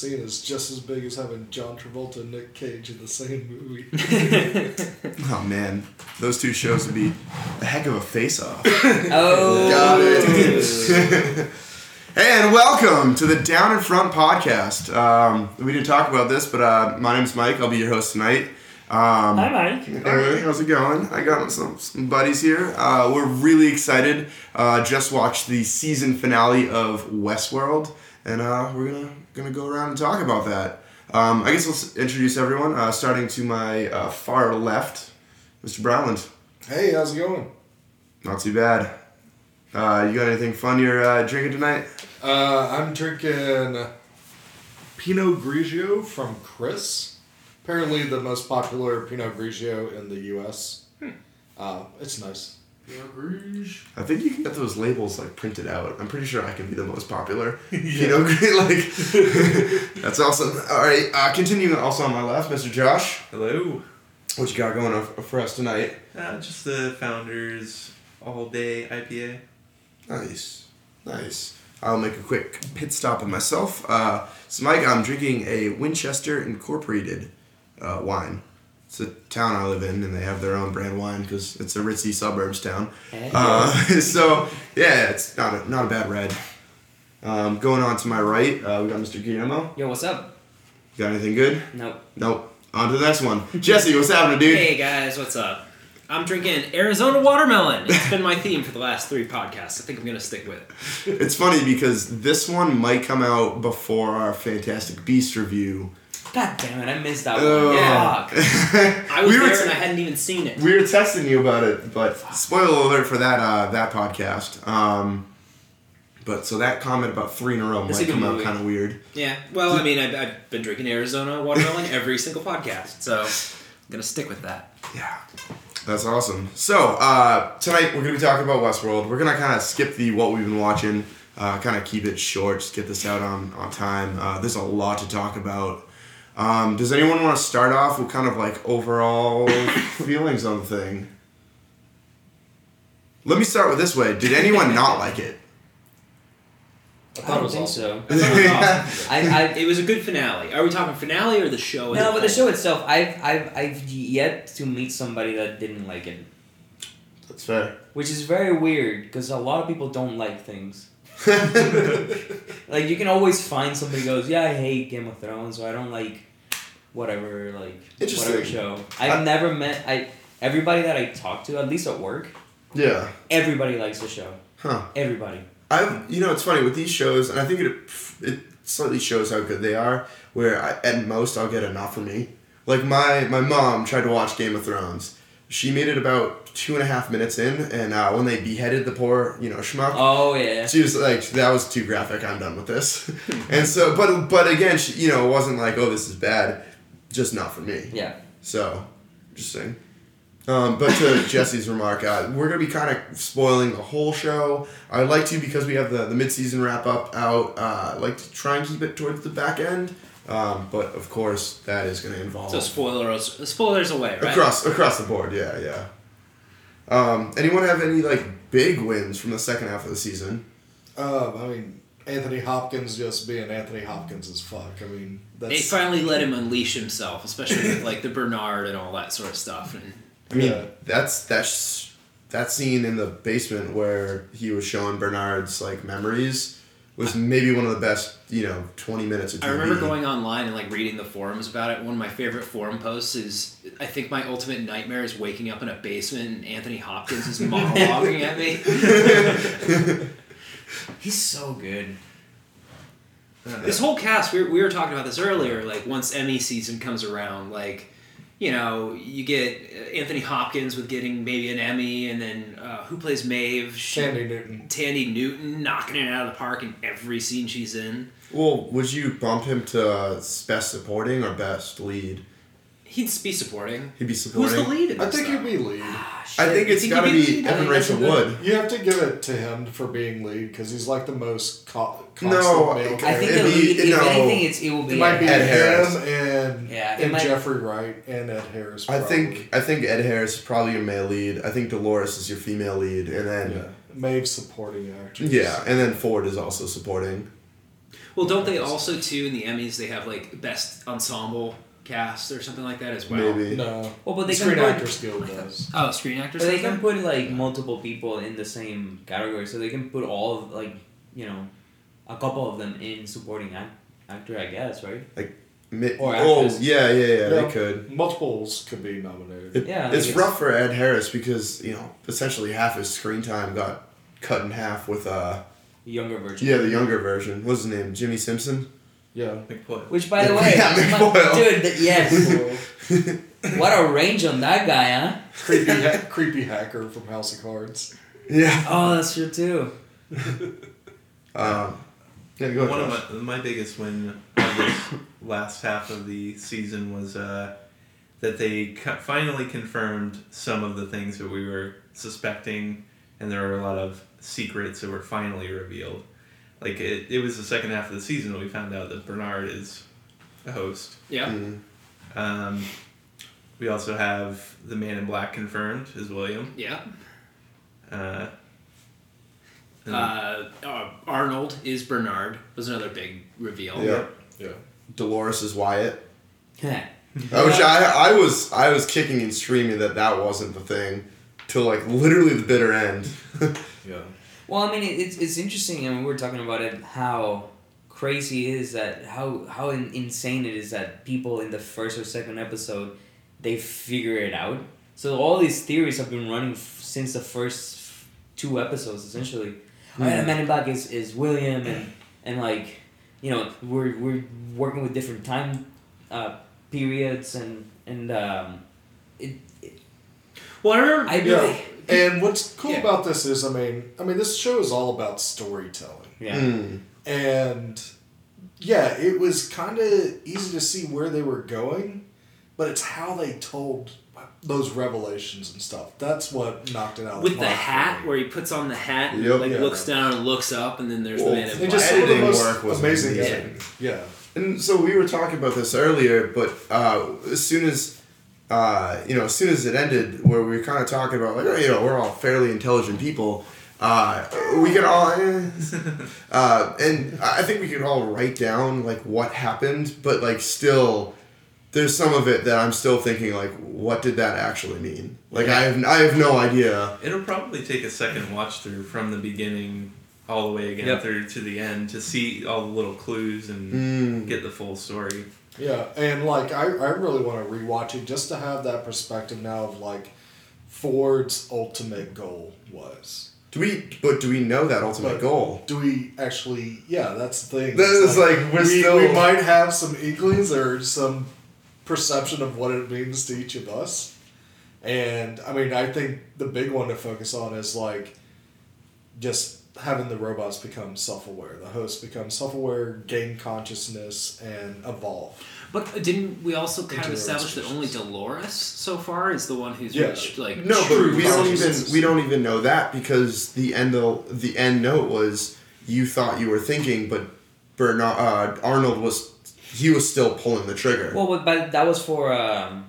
scene is just as big as having John Travolta and Nick Cage in the same movie. Oh man, those two shows would be a heck of a face-off. Oh. Got it. and welcome to the Down in Front podcast. Um, we didn't talk about this, but uh, my name's Mike. I'll be your host tonight. Um, Hi, Mike. Hey, how's it going? I got some, some buddies here. Uh, we're really excited. Uh, just watched the season finale of Westworld, and uh, we're gonna gonna go around and talk about that. Um, I guess I'll s- introduce everyone. Uh, starting to my uh, far left, Mr. Browland. hey, how's it going? Not too bad. Uh, you got anything fun you're uh, drinking tonight? Uh, I'm drinking Pinot Grigio from Chris. Apparently, the most popular Pinot Grigio in the U.S. Uh, it's nice. I think you can get those labels like printed out. I'm pretty sure I can be the most popular. You know, like that's awesome. All right, uh, continuing also on my left, Mr. Josh. Hello. What you got going on for us tonight? Uh, just the Founders All Day IPA. Nice, nice. I'll make a quick pit stop of myself. Uh, so, Mike, I'm drinking a Winchester Incorporated uh, wine. It's a town I live in, and they have their own brand wine because it's a ritzy suburbs town. Uh, so, yeah, it's not a, not a bad red. Um, going on to my right, uh, we got Mr. Guillermo. Yo, what's up? Got anything good? Nope. Nope. On to the next one. Jesse, what's happening, dude? Hey guys, what's up? I'm drinking Arizona watermelon. It's been my theme for the last three podcasts. I think I'm gonna stick with it. It's funny because this one might come out before our Fantastic Beast review. God damn it, I missed that one. Yeah. Fuck. I was We were there t- and I hadn't even seen it. We were texting you about it, but spoiler alert for that uh, that podcast. Um, but so that comment about three in a row It's a might good come out kind of weird. Yeah. Well, I mean, I've, I've been drinking Arizona watermelon every single podcast, so I'm gonna stick with that. Yeah, that's awesome. So uh, tonight we're gonna be talking about Westworld. We're gonna kind of skip the what we've been watching, uh, kind of keep it short, just get this out on on time. Uh, there's a lot to talk about. Um, does anyone want to start off with kind of like overall feelings on the thing? Let me start with this way. Did anyone not like it? I I thought it don't was think awesome. so. Yeah. I, I, It was a good finale. Are we talking finale or the show? as no, but the show itself, I've, I've, I've yet to meet somebody that didn't like it, That's fair. which is very weird because a lot of people don't like things. Like you can always find somebody who goes, yeah, I hate Game of Thrones, or I don't like whatever, like whatever show. I've I- never met I everybody that I talk to, at least at work, Yeah. everybody likes the show. Huh. Everybody. I you know it's funny with these shows, and I think it it slightly shows how good they are. Where I, at most I'll get a not for me. Like my my mom tried to watch Game of Thrones. She made it about two and a half minutes in, and uh, when they beheaded the poor you know schmuck, Oh yeah. she was like, "That was too graphic. I'm done with this." and so, but but again, she, you know, it wasn't like, "Oh, this is bad," just not for me. Yeah. So, interesting. Um, but to Jesse's remark, uh, we're gonna be kind of spoiling the whole show. I'd like to because we have the the mid season wrap up out. Uh, I like to try and keep it towards the back end. Um, but of course, that is gonna involve So spoilers, spoilers away, right? across across the board. Yeah, yeah. Um, anyone have any like big wins from the second half of the season? Um, I mean, Anthony Hopkins just being Anthony Hopkins as fuck. I mean, They finally let him unleash himself, especially with like the Bernard and all that sort of stuff. And I mean, Yeah. that's that's that scene in the basement where he was showing Bernard's like memories was maybe one of the best, you know, twenty minutes of TV. I remember going online and like reading the forums about it. One of my favorite forum posts is I think my ultimate nightmare is waking up in a basement and Anthony Hopkins is monologuing at me. He's so good. This whole cast, we were, we were talking about this earlier. Like once Emmy season comes around, like you know, you get uh, Anthony Hopkins with getting maybe an Emmy, and then uh, who plays Maeve? She- Sandy Newton. Thandie Newton knocking it out of the park in every scene she's in. Well, would you bump him to uh, best supporting or best lead? He'd be supporting. He'd be supporting. Who's the lead? In I think though? he'd be lead. I think it's got to be be lead? Evan Rachel Wood. You have to give it to him for being lead because he's like the most co- constant No, male I I think character. It'd be- if no. anything, it's it will be It might be Ed him Harris. and Yeah, and might- Jeffrey Wright and Ed Harris. I think I think Ed Harris is probably your male lead. I think Dolores is your female lead, and then yeah, Maeve supporting actress. yeah, and then Ford is also supporting. Well, don't they also too in the Emmys they have like best ensemble cast or something like that as well? Maybe. No. Well, but they the can Screen put, Actors Guild does. Oh, Screen Actors. but they can put like multiple people in the same category, so they can put all of like you know, a couple of them in supporting act- actor, I guess, right? Mi- Or oh actress. yeah, yeah, yeah, Yeah. They could. Multiples could be nominated. It- Yeah, it's like rough for Ed Harris because you know essentially half his screen time got cut in half with uh Younger version. yeah the younger version. What's his name? Jimmi Simpson. Yeah. McPoy. Which, by the way, Yeah, my- McFoyle. dude, th- yes. what a range on that guy, huh? creepy, ha- creepy hacker from House of Cards. Yeah. Oh, that's true too. Um, yeah. Go ahead. One Josh. of my, my biggest win of this last half of the season was uh, that they co- finally confirmed some of the things that we were suspecting, and there were a lot of secrets that were finally revealed. Like it, it was the second half of the season that we found out that Bernard is a host. Yeah. Mm. Um, we also have the Man in Black confirmed as William. Yeah. Uh, Uh, uh, Arnold is Bernard was another big reveal. Yeah. Yeah. Dolores is Wyatt. Heh. I wish I I was I was kicking and screaming that that wasn't the thing till like literally the bitter end. Yeah. Well, I mean, it, it's it's interesting. I mean, we were talking about it. How crazy it is that how how in, insane it is that people in the first or second episode they figure it out. So all these theories have been running f- since the first two episodes, essentially. Oh, yeah, Man in Black is, is William, and and like you know we're we're working with different time uh, periods, and and um, it, it Well, I remember. I really And what's cool Yeah. about this is, I mean, I mean, this show is all about storytelling, yeah. Mm. and yeah, it was kind of easy to see where they were going, but it's how they told those revelations and stuff. That's what knocked it out. with the the hat where he puts on the hat and Yep. like Yeah. looks down and looks up and then there's Well, the man in black. just the editing work was amazing. amazing. editing. Yeah. And so we were talking about this earlier, but uh, as soon as uh, you know, as soon as it ended, where we were kind of talking about like, oh, you know, we're all fairly intelligent people. Uh, we could all, eh. uh, and I think we could all write down like what happened, but like still, there's some of it that I'm still thinking like, what did that actually mean? Like I have, I have no idea. It'll probably take a second watch through from the beginning all the way again Yep. through to the end to see all the little clues and Mm. get the full story. Yeah, and like I, I really want to rewatch it just to have that perspective now of like Ford's ultimate goal was. Do we? But do we know that ultimate But goal? Do we actually? Yeah, that's the thing. That It's is like, we're we, still- we might have some inklings or some perception of what it means to each of us, and I mean I think the big one to focus on is like just having the robots become self-aware, the hosts become self-aware, gain consciousness, and evolve. But didn't we also kind of establish that only. Dolores so far is the one who's Yeah. reached like No, true but we don't even we don't even know that because the end the, the end note was you thought you were thinking, but Bernard uh, Arnold was he was still pulling the trigger. Well, but, but that was for, um,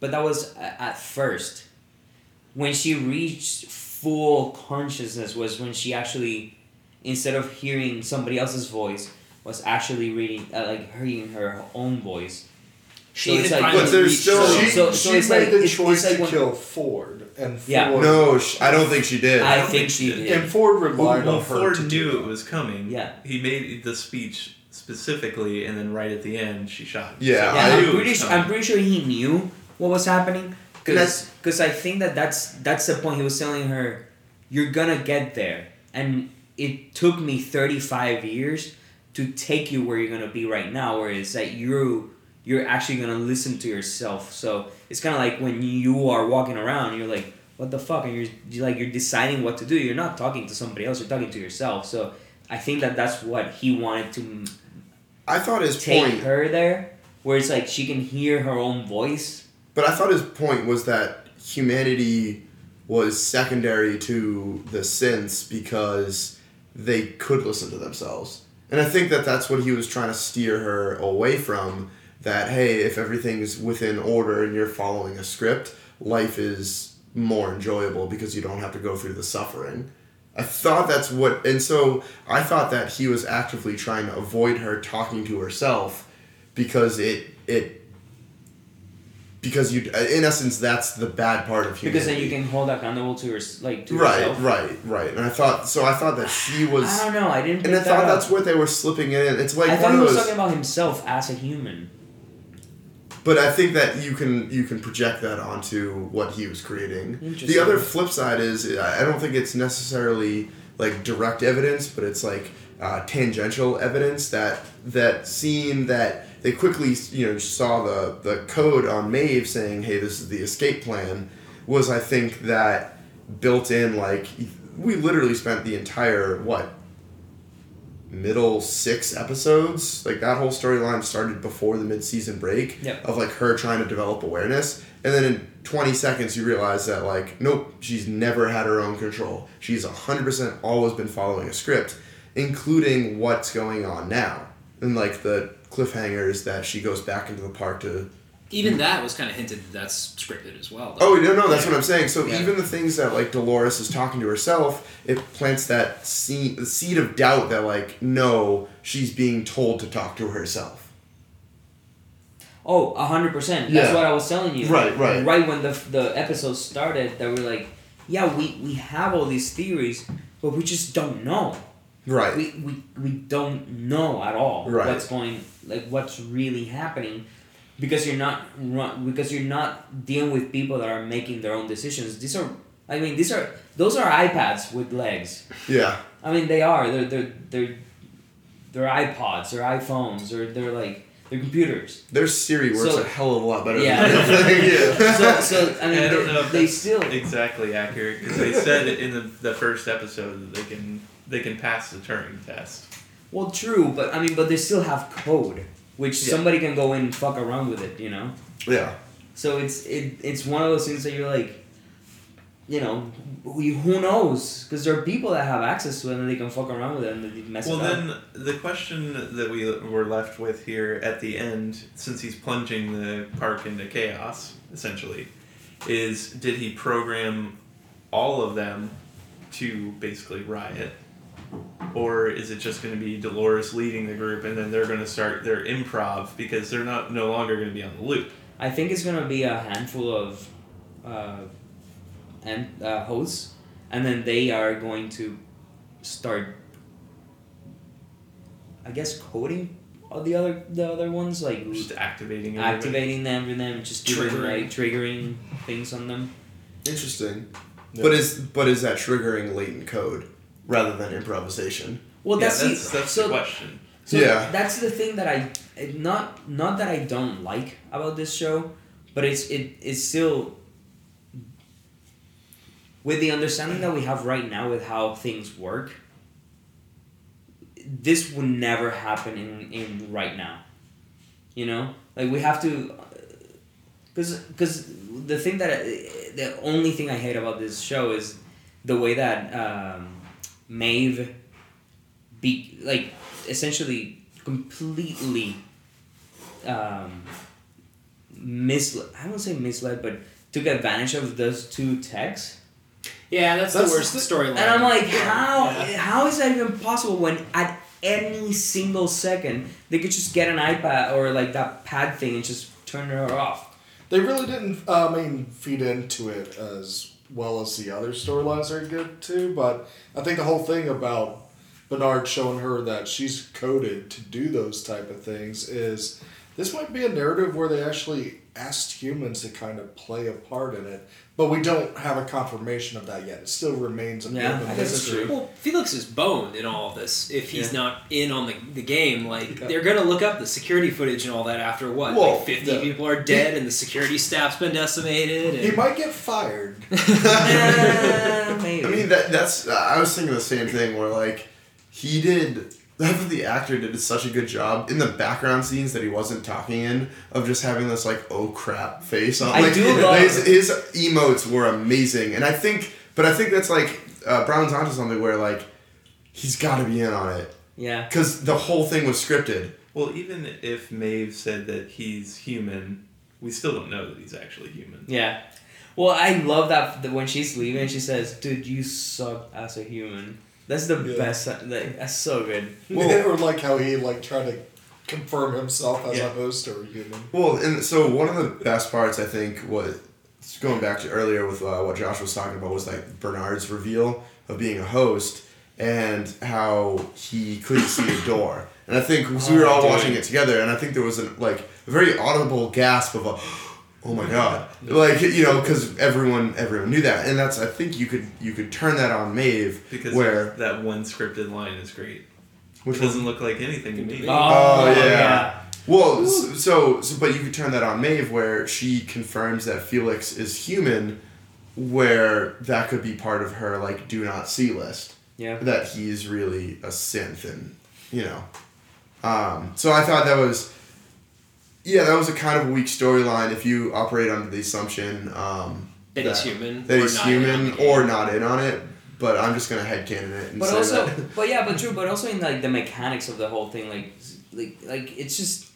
but that was at first. When she reached full consciousness was when she actually, instead of hearing somebody else's voice, was actually reading, uh, like hearing her own voice. She So it's like- But there's still- her- She, so- so she it's made like- the it's- choice it's like to when- kill Ford, and Yeah. Ford, no, sh- I don't think she did. I, don't think think she she did. and Ford relied well, on her Ford to knew do it that. was coming. Yeah. He made the speech specifically, and then right at the end, she shot. him. Yeah, Yeah, I I'm knew pretty. Sure. I'm pretty sure he knew what was happening. That's- Because I think that that's that's the point. He was telling her, "You're gonna get there," and it took me 35 years to take you where you're gonna be right now. Where it's that you you're actually gonna listen to yourself. So it's kind of like when you are walking around, you're like, "What the fuck?" and you're, you're like you're deciding what to do. You're not talking to somebody else. You're talking to yourself. So I think that that's what he wanted to I thought his take point, her there, where it's like she can hear her own voice. But I thought his point was that humanity was secondary to the synths because they could listen to themselves. And I think that that's what he was trying to steer her away from. That hey, if everything's within order and you're following a script, life is more enjoyable because you don't have to go through the suffering. I thought that's what, and so I thought that he was actively trying to avoid her talking to herself because it it because you in essence that's the bad part of humanity. Because then you can hold accountable to your like to right, yourself. right, right. And I thought so. I thought that she was, I don't know. I didn't. and I thought that that's what they were slipping in. It's like I thought he was those. talking about himself as a human. But I think that you can you can project that onto what he was creating. The other flip side is I I don't think it's necessarily like direct evidence, but it's like uh, tangential evidence that that scene that they quickly you know saw the the code on Maeve saying, "Hey, this is the escape plan," was I think that built in like we literally spent the entire what middle six episodes? Like that whole storyline started before the mid-season break Yep. of like her trying to develop awareness. And then in 20 seconds you realize that like nope she's never had her own control. She's 100% always been following a script including what's going on now. And like the cliffhangers that she goes back into the park to Even that was kind of hinted that that's scripted as well. Oh no, no, that's what I'm saying. So Yeah. even the things that like Dolores is talking to herself, it plants that seed, the seed of doubt that like no, she's being told to talk to herself. Oh, a hundred percent. That's Yeah. what I was telling you. Right, right. Right when the the episode started, that we're like, yeah, we we have all these theories, but we just don't know. Right. We we we don't know at all Right. what's going like what's really happening. Because you're not run, because you're not dealing with people that are making their own decisions. These are, I mean, these are those are iPads with legs. yeah. I mean, they are. They're they're they're they're iPods. They're iPhones. Or they're like they're computers. Their Siri works So- a hell of a lot better Yeah. than yeah. So so I mean, I don't know if they that's still. exactly accurate because they said in the, the first episode that they can they can pass the Turing test. Well, true, but I mean, but they still have code, which Yeah. somebody can go in and fuck around with it. You know. Yeah. So it's it it's one of those things that you're like. You know, who who knows? Because there are people that have access to it and they can fuck around with it and they mess Well, it up. Well, then the question that we were left with here at the end, since he's plunging the park into chaos, essentially, is did he program all of them to basically riot? Or is it just going to be Dolores leading the group and then they're going to start their improv because they're not no longer going to be on the loop? I think it's gonna be a handful of uh, and uh, hosts, and then they are going to start. I guess coding all the other the other ones like Just activating everybody? activating them and then just doing Triggering. like triggering things on them. Interesting. Yeah. But is but is that triggering latent code rather than improvisation? Well, Yeah, that's that's, the, that's so the question. So Yeah. that's the thing that I not not that I don't like about this show, but it's it it's still with the understanding that we have right now with how things work. This would never happen in in right now. You know, like we have to, because because the thing that the only thing I hate about this show is the way that um, Maeve be like essentially completely um, misled. I won't say misled, but took advantage of those two texts. Yeah, that's, That's the worst storyline. And I'm like, how Yeah. how is that even possible when at any single second they could just get an iPad or like that pad thing and just turn it off. They really didn't, uh, I mean, feed into it as well as the other storylines are good too. But I think the whole thing about Bernard showing her that she's coded to do those type of things is this might be a narrative where they actually asked humans to kind of play a part in it, but we don't have a confirmation of that yet. It still remains a bit Yeah, of a I that's mystery. true. Well, Felix is boned in all of this. If he's Yeah. not in on the, the game, like Yeah. they're gonna look up the security footage and all that after what? Well, like fifty yeah. people are dead and the security staff's been decimated. And... He might get fired. Maybe. I mean that that's I was thinking the same thing where like he did I thought the actor did such a good job in the background scenes that he wasn't talking in of just having this like oh crap face on. I like, do love- his, his emotes were amazing, and I think, but I think that's like uh, Brown's onto something where like he's got to be in on it yeah. because the whole thing was scripted. Well, even if Maeve said that he's human, we still don't know that he's actually human. Yeah. Well, I love that, that when she's leaving, she says, "Dude, you suck as a human." That's the Yeah. best. Like, that's so good. Well, or like how he like tried to confirm himself as Yeah. a host or a human. Well, and so one of the best parts I think was going back to earlier with uh, what Josh was talking about was like Bernard's reveal of being a host and how he couldn't see a door. And I think 'cause we were Oh, all dude. watching it together, and I think there was a like a very audible gasp of a. Oh my god! Like you know, because everyone everyone knew that, and that's I think you could you could turn that on Maeve Because where that one scripted line is great. which It doesn't look like anything to me. Oh, yeah. Well, so, so but you could turn that on Maeve, where she confirms that Felix is human, where that could be part of her like do not see list. Yeah. That he's really a synth, and you know, um, so I thought that was, yeah, that was a kind of a weak storyline if you operate under the assumption um, That he's human. that or he's not in on human or not in on it. But I'm just gonna headcanon it and But say also, that. but yeah, but true. But also in like the mechanics of the whole thing, like, like, like it's just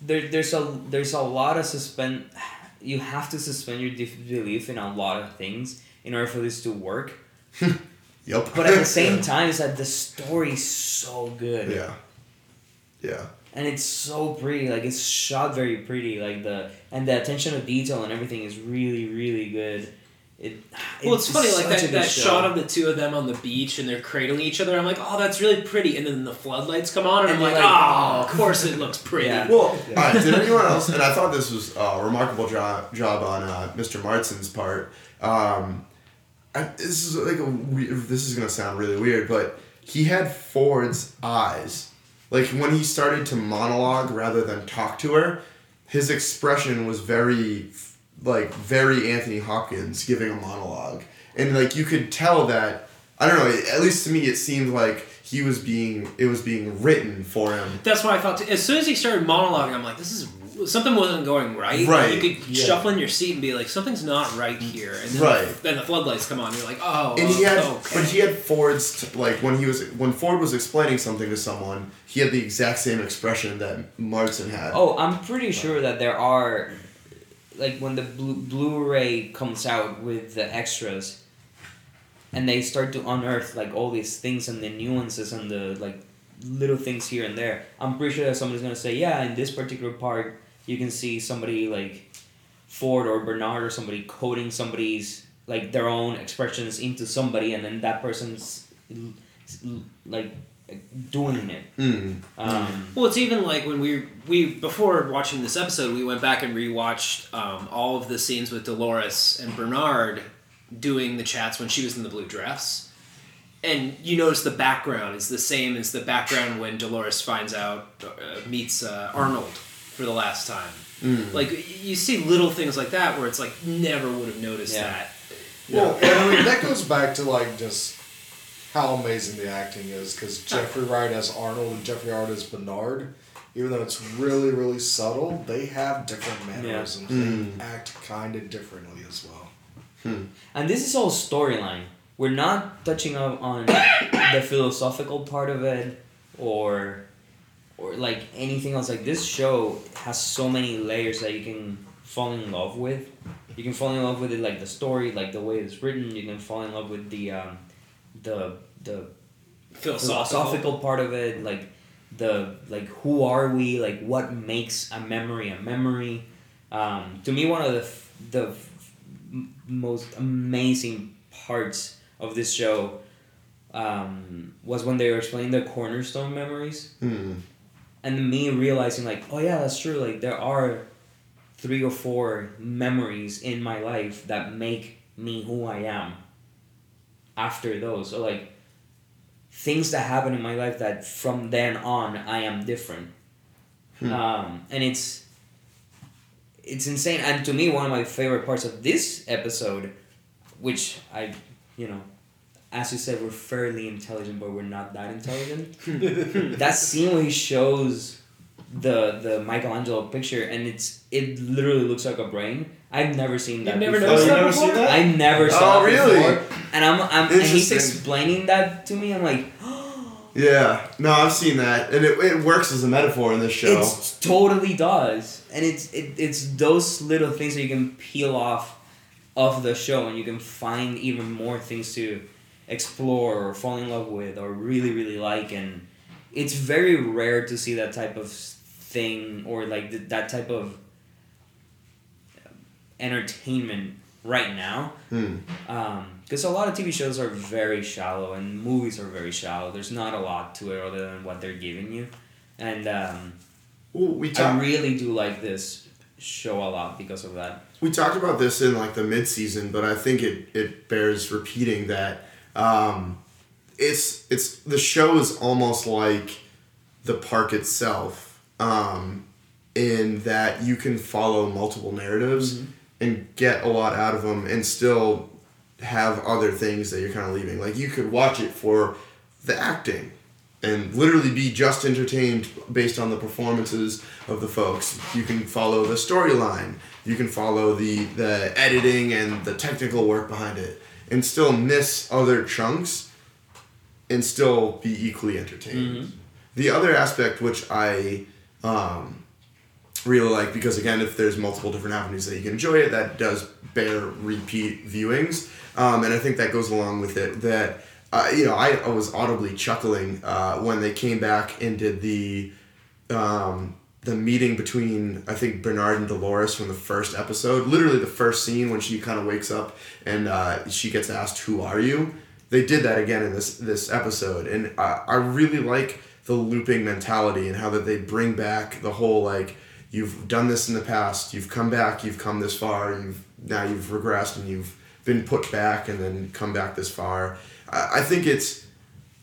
there. There's a there's a lot of suspend. You have to suspend your disbelief in a lot of things in order for this to work. Yep. But at the same time, it's that the story's so good. yeah. Yeah. And it's so pretty like it's shot very pretty like the and the attention to detail and everything is really really good it Well, it's funny, like that, that show. shot of the two of them on the beach and they're cradling each other. I'm like, oh, that's really pretty. And then the floodlights come on, and, And I'm like, like, oh, oh. of course it looks pretty. Yeah. Well, uh, did anyone else? And I thought this was a remarkable job job on uh, Mr. Martin's part. Um, I, this is like a weird, this is gonna sound really weird, but he had Ford's eyes. Like when he started to monologue rather than talk to her, his expression was very like very Anthony Hopkins giving a monologue, and like you could tell that. I don't know. At least to me, it seemed like he was being it was being written for him. That's what I thought. Too. As soon as he started monologuing, I'm like, this is something wasn't going right. Right. You could Yeah. shuffle in your seat and be like, something's not right here. And then, Right. then the floodlights come on. You're like, oh, and he had okay. but he had ford's t- like when he was when ford was explaining something to someone he had the exact same expression that martin had oh i'm pretty sure that there are like when the Blu- blu-ray comes out with the extras and they start to unearth like all these things and the nuances and the like little things here and there i'm pretty sure that somebody's gonna say yeah in this particular part you can see somebody like ford or bernard or somebody coding somebody's like their own expressions into somebody and then that person's like doing it. Mm. um, Well, it's even like when we we before watching this episode, we went back and rewatched um, all of the scenes with Dolores and Bernard doing the chats when she was in the blue dress, and you notice the background is the same as the background when Dolores finds out uh, meets uh, Arnold for the last time. Like you see little things like that where it's like never would have noticed Yeah. that. Well, and I mean that goes back to like just how amazing the acting is because Jeffrey Wright as Arnold and Jeffrey Wright as Bernard, even though it's really really subtle, they have different mannerisms. Mm. They act kind of differently as well. And this is all storyline. We're not touching up on the philosophical part of it or or like anything else. Like this show has so many layers that you can fall in love with. You can fall in love with it like the story, like the way it's written. You can fall in love with the um, the the Philosophical. philosophical part of it, like the like who are we, like what makes a memory a memory. Um, to me, one of the f- the f- m- most amazing parts of this show um, was when they were explaining the cornerstone memories, Mm. And me realizing like, oh yeah, that's true. Like there are three or four memories in my life that make me who I am. After those, so like things that happen in my life that from then on I am different. Um, and it's it's insane. And to me, one of my favorite parts of this episode, which I, you know, as you said, we're fairly intelligent, but we're not that intelligent. Hmm. Hmm. that scene where he shows the the Michelangelo picture, and it's it literally looks like a brain. I've never seen that. You've never before. noticed oh, that never before? seen that? I never oh, saw Oh, it really? before, and I'm, I'm and he's explaining that to me. I'm like, yeah no i've seen that and it, it works as a metaphor in this show it totally does, and it's it, it's those little things that you can peel off of the show and you can find even more things to explore or fall in love with or really really like and it's very rare to see that type of thing or like th- that type of entertainment right now because a lot of TV shows are very shallow and movies are very shallow. There's not a lot to it other than what they're giving you, and um, we I really do like this show a lot because of that. we talked about this in like the mid season, but I think it it bears repeating that um, it's it's the show is almost like the park itself, um, in that you can follow multiple narratives and get a lot out of them, and still have other things that you're kind of leaving. Like you could watch it for the acting and literally be just entertained based on the performances of the folks. You can follow the storyline. You can follow the the editing and the technical work behind it, and still miss other chunks, and still be equally entertained. The other aspect, which I um, really like, because again, if there's multiple different avenues that you can enjoy it, that does bear repeat viewings, um, and I think that goes along with it. That uh, you know, I, I was audibly chuckling uh, when they came back and did the um, the meeting between I think Bernard and Dolores from the first episode. Literally the first scene when she kind of wakes up and uh, she gets asked, "Who are you?" They did that again in this this episode, and I, I really like the looping mentality and how that they bring back the whole like you've done this in the past, you've come back, you've come this far, you've now you've regressed and you've been put back and then come back this far. I, I think it's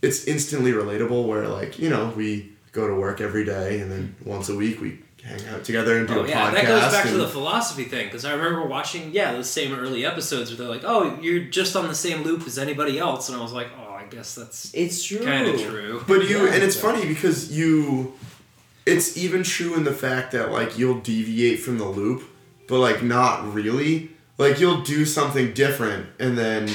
it's instantly relatable where like you know we go to work every day and then once a week we hang out together and do Oh a yeah, podcast. that goes back to the philosophy thing because I remember watching yeah those same early episodes where they're like, oh, you're just on the same loop as anybody else, and I was like, oh, I guess that's It's true. kind of true. But you, Yeah. and it's funny because you, it's even true in the fact that like you'll deviate from the loop, but like not really. Like you'll do something different and then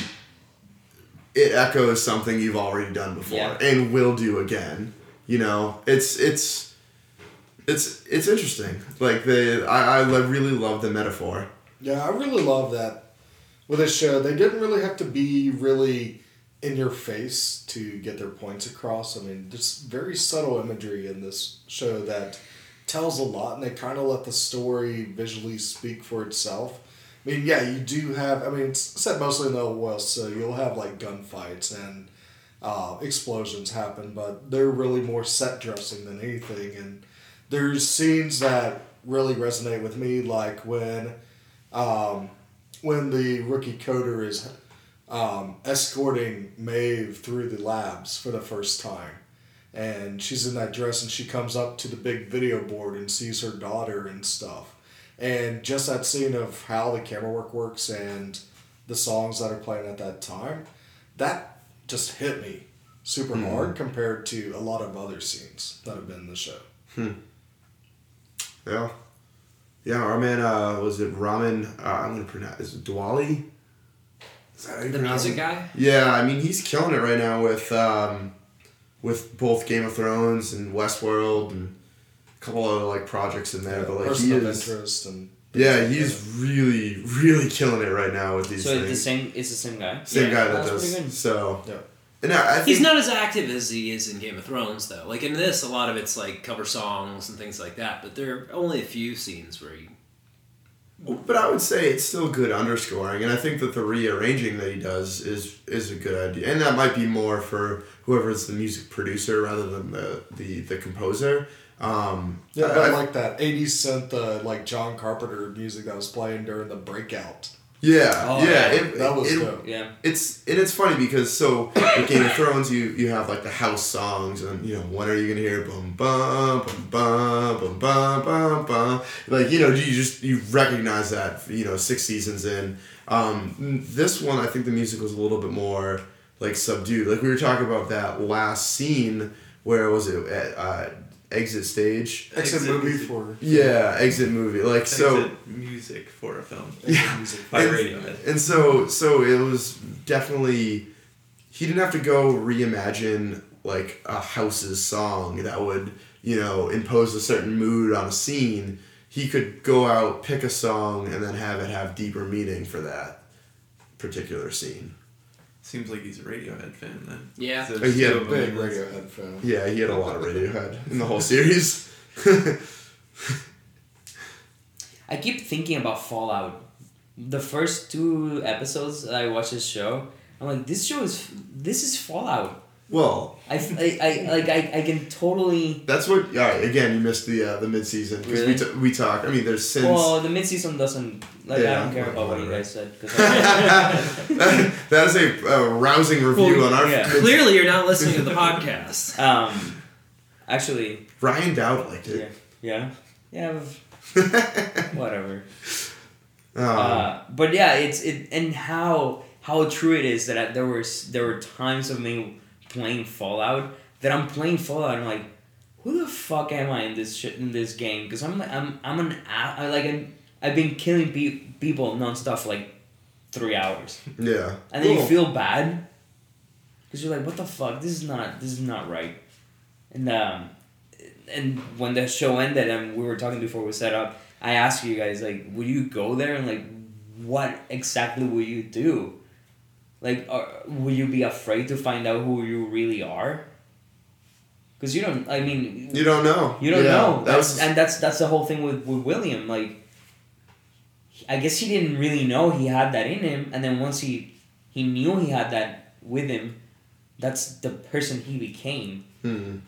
it echoes something you've already done before Yeah. and will do again. You know, it's it's it's it's interesting. Like the I I really love the metaphor. Yeah, I really love that with this show. They didn't really have to be really in your face to get their points across. I mean, there's very subtle imagery in this show that tells a lot, and they kind of let the story visually speak for itself. I mean, yeah, you do have. I mean, it's set mostly in the West, so you'll have like gunfights and uh, explosions happen, but they're really more set dressing than anything. And there's scenes that really resonate with me, like when um, when the rookie coder is um, escorting Maeve through the labs for the first time. And she's in that dress and she comes up to the big video board and sees her daughter and stuff. And just that scene of how the camera work works and the songs that are playing at that time, that just hit me super hard compared to a lot of other scenes that have been in the show. Yeah. Yeah, our man, uh, was it Ramin? Uh, I'm gonna pronounce. Is it Dwali? Is that how you The pronounce music it? guy. Yeah, I mean he's killing it right now with um, with both Game of Thrones and Westworld and a couple other like projects in there. but like Person he is, interest and yeah, he's really really killing it right now with these So things. the same. It's the same guy. Same Yeah, guy that that's does pretty good. so. Yeah. And I, I think He's not as active as he is in Game of Thrones, though. Like in this, a lot of it's like cover songs and things like that. But there are only a few scenes where he. But I would say it's still good underscoring, and I think that the rearranging that he does is is a good idea, and that might be more for whoever's the music producer rather than the the, the composer. Um, yeah, but I, like that 80s synth, uh, like John Carpenter music that was playing during the breakout. Yeah, oh, yeah. It, that was it, dope. Yeah, it's and it's funny because so with Game of Thrones, you you have like the house songs and you know when are you gonna hear boom bum boom bum boom bum bum bum like you know you just you recognize that you know six seasons in. Um, this one, I think the music was a little bit more like subdued. Like we were talking about that last scene where was it at uh, exit stage? Exit, Exit movie music. for Yeah, exit movie. Like so. Exit music for a film exit music. by And- Radiohead. And so so it was definitely he didn't have to go reimagine like a house's song that would, you know, impose a certain mood on a scene. He could go out, pick a song, and then have it have deeper meaning for that. particular scene. Seems like he's a Radiohead fan then. Yeah. So yeah, two of them Big in this. Radiohead fan. Yeah, he had a lot of Radiohead in the whole series. I keep thinking about Fallout. The first two episodes that I watched this show, I'm like, this show is this is Fallout. Well, I, I, I like I, I can totally. that's what. All right, again, you missed the uh, the mid season because Really? we, t- we talk. I mean, there's since Well, the mid season doesn't like I don't care about what you guys said because that is a, a rousing review Well, on our. yeah. Clearly, you're not listening to the podcast. um, actually, Ryan Dowd liked yeah, it. yeah, yeah, whatever. Um, Uh, but yeah, it's it and how how true it is that I, there were there were times of me playing Fallout that I'm playing Fallout. and I'm like, who the fuck am I in this shit in this game? Because I'm I'm I'm an I like I'm, I've been killing pe- people nonstop for like three hours, yeah. and then you feel bad because you're like, what the fuck? This is not this is not right. And um, and when the show ended and we were talking before we set up, I asked you guys like, would you go there and like, what exactly will you do? Like, are, will you be afraid to find out who you really are? Because you don't. I mean, You don't know. you don't Yeah, know. That That's, was, and that's that's the whole thing with, with William. Like, I guess he didn't really know he had that in him, and then once he he knew he had that with him, that's the person he became. Hmm.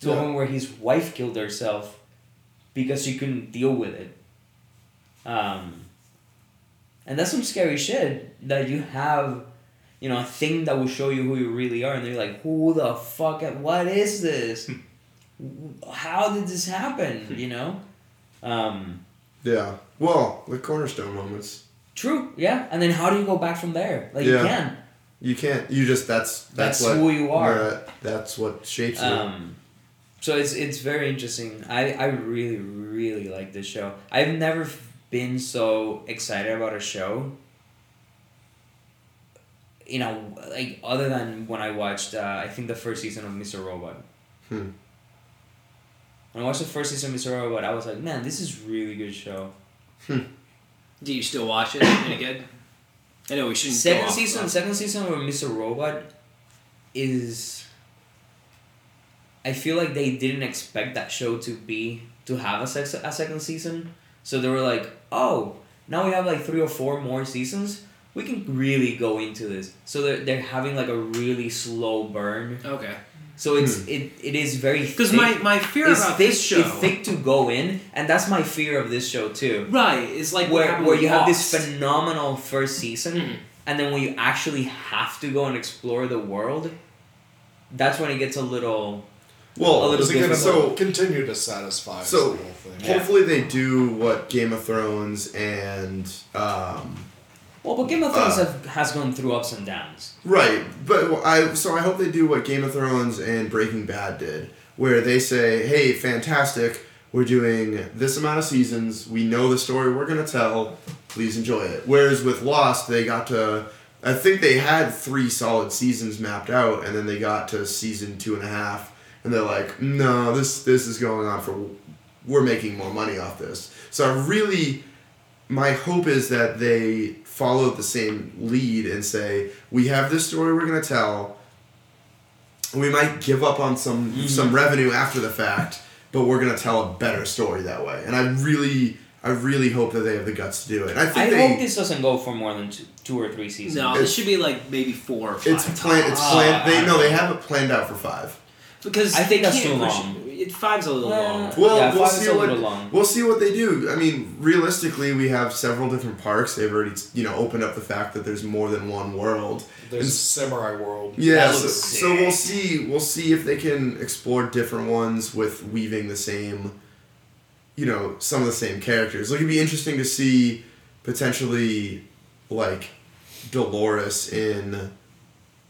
To Yeah. a point where his wife killed herself because she couldn't deal with it. Um, and that's some scary shit that you have, you know, a thing that will show you who you really are, and they're like, who the fuck? What is this? How did this happen? You know. Um, Yeah. Well, the cornerstone moments. true. Yeah. And then how do you go back from there? Like Yeah. you can. You can't. You just that's that's, That's what who you are. that- that's what shapes you. Um, so it's it's very interesting. I I really really like this show. I've never been so excited about a show. You know, like other than when I watched, uh, I think the first season of Mr. Robot. Hmm. When I watched the first season of Mr. Robot, I was like, man, this is really good show. Do you still watch it? Any good? I know we shouldn't. Second off season, of- second season of Mr. Robot is. I feel like they didn't expect that show to be to have a, sex, a second season, so they were like, "Oh, now we have like three or four more seasons. We can really go into this." So they're they're having like a really slow burn. Okay. So it's it, it is very Because my, my fear it's about thick, this show, It's thick to go in, and that's my fear of this show too right, it's like where, happened where with you have this phenomenal first season Mhm. and then when you actually have to go and explore the world that's when it gets a little well, a little so- difficult. so continue to satisfy So, us the whole thing. Yeah. hopefully they do what Game of Thrones and um, well but game of thrones Uh. have, has gone through ups and downs Right, but I so I hope they do what Game of Thrones and Breaking Bad did, where they say, "Hey, fantastic, we're doing this amount of seasons. We know the story we're gonna tell. Please enjoy it." Whereas with Lost, they got to, I think they had three solid seasons mapped out, and then they got to season two and a half, and they're like, "No, this this is going on for, we're making more money off this." So I really my hope is that they follow the same lead and say we have this story we're going to tell we might give up on some Mhm. some revenue after the fact but we're going to tell a better story that way and i really i really hope that they have the guts to do it i think i they hope this doesn't go for more than two, two or three seasons No, It's- this should be like maybe four or five. it's planned it's Ah, planned they I no they have it planned out for five because I think that's can't too long. It. It- Five's a little Well, long. Well, yeah, we'll see a what- long We'll see what they do. I mean, realistically, we have several different parks. They've already, you know, opened up the fact that there's more than one world. There's a samurai world. Yeah, so, so we'll see. We'll see if they can explore different ones with weaving the same, you know, some of the same characters. Like it'd be interesting to see potentially, like, Dolores in,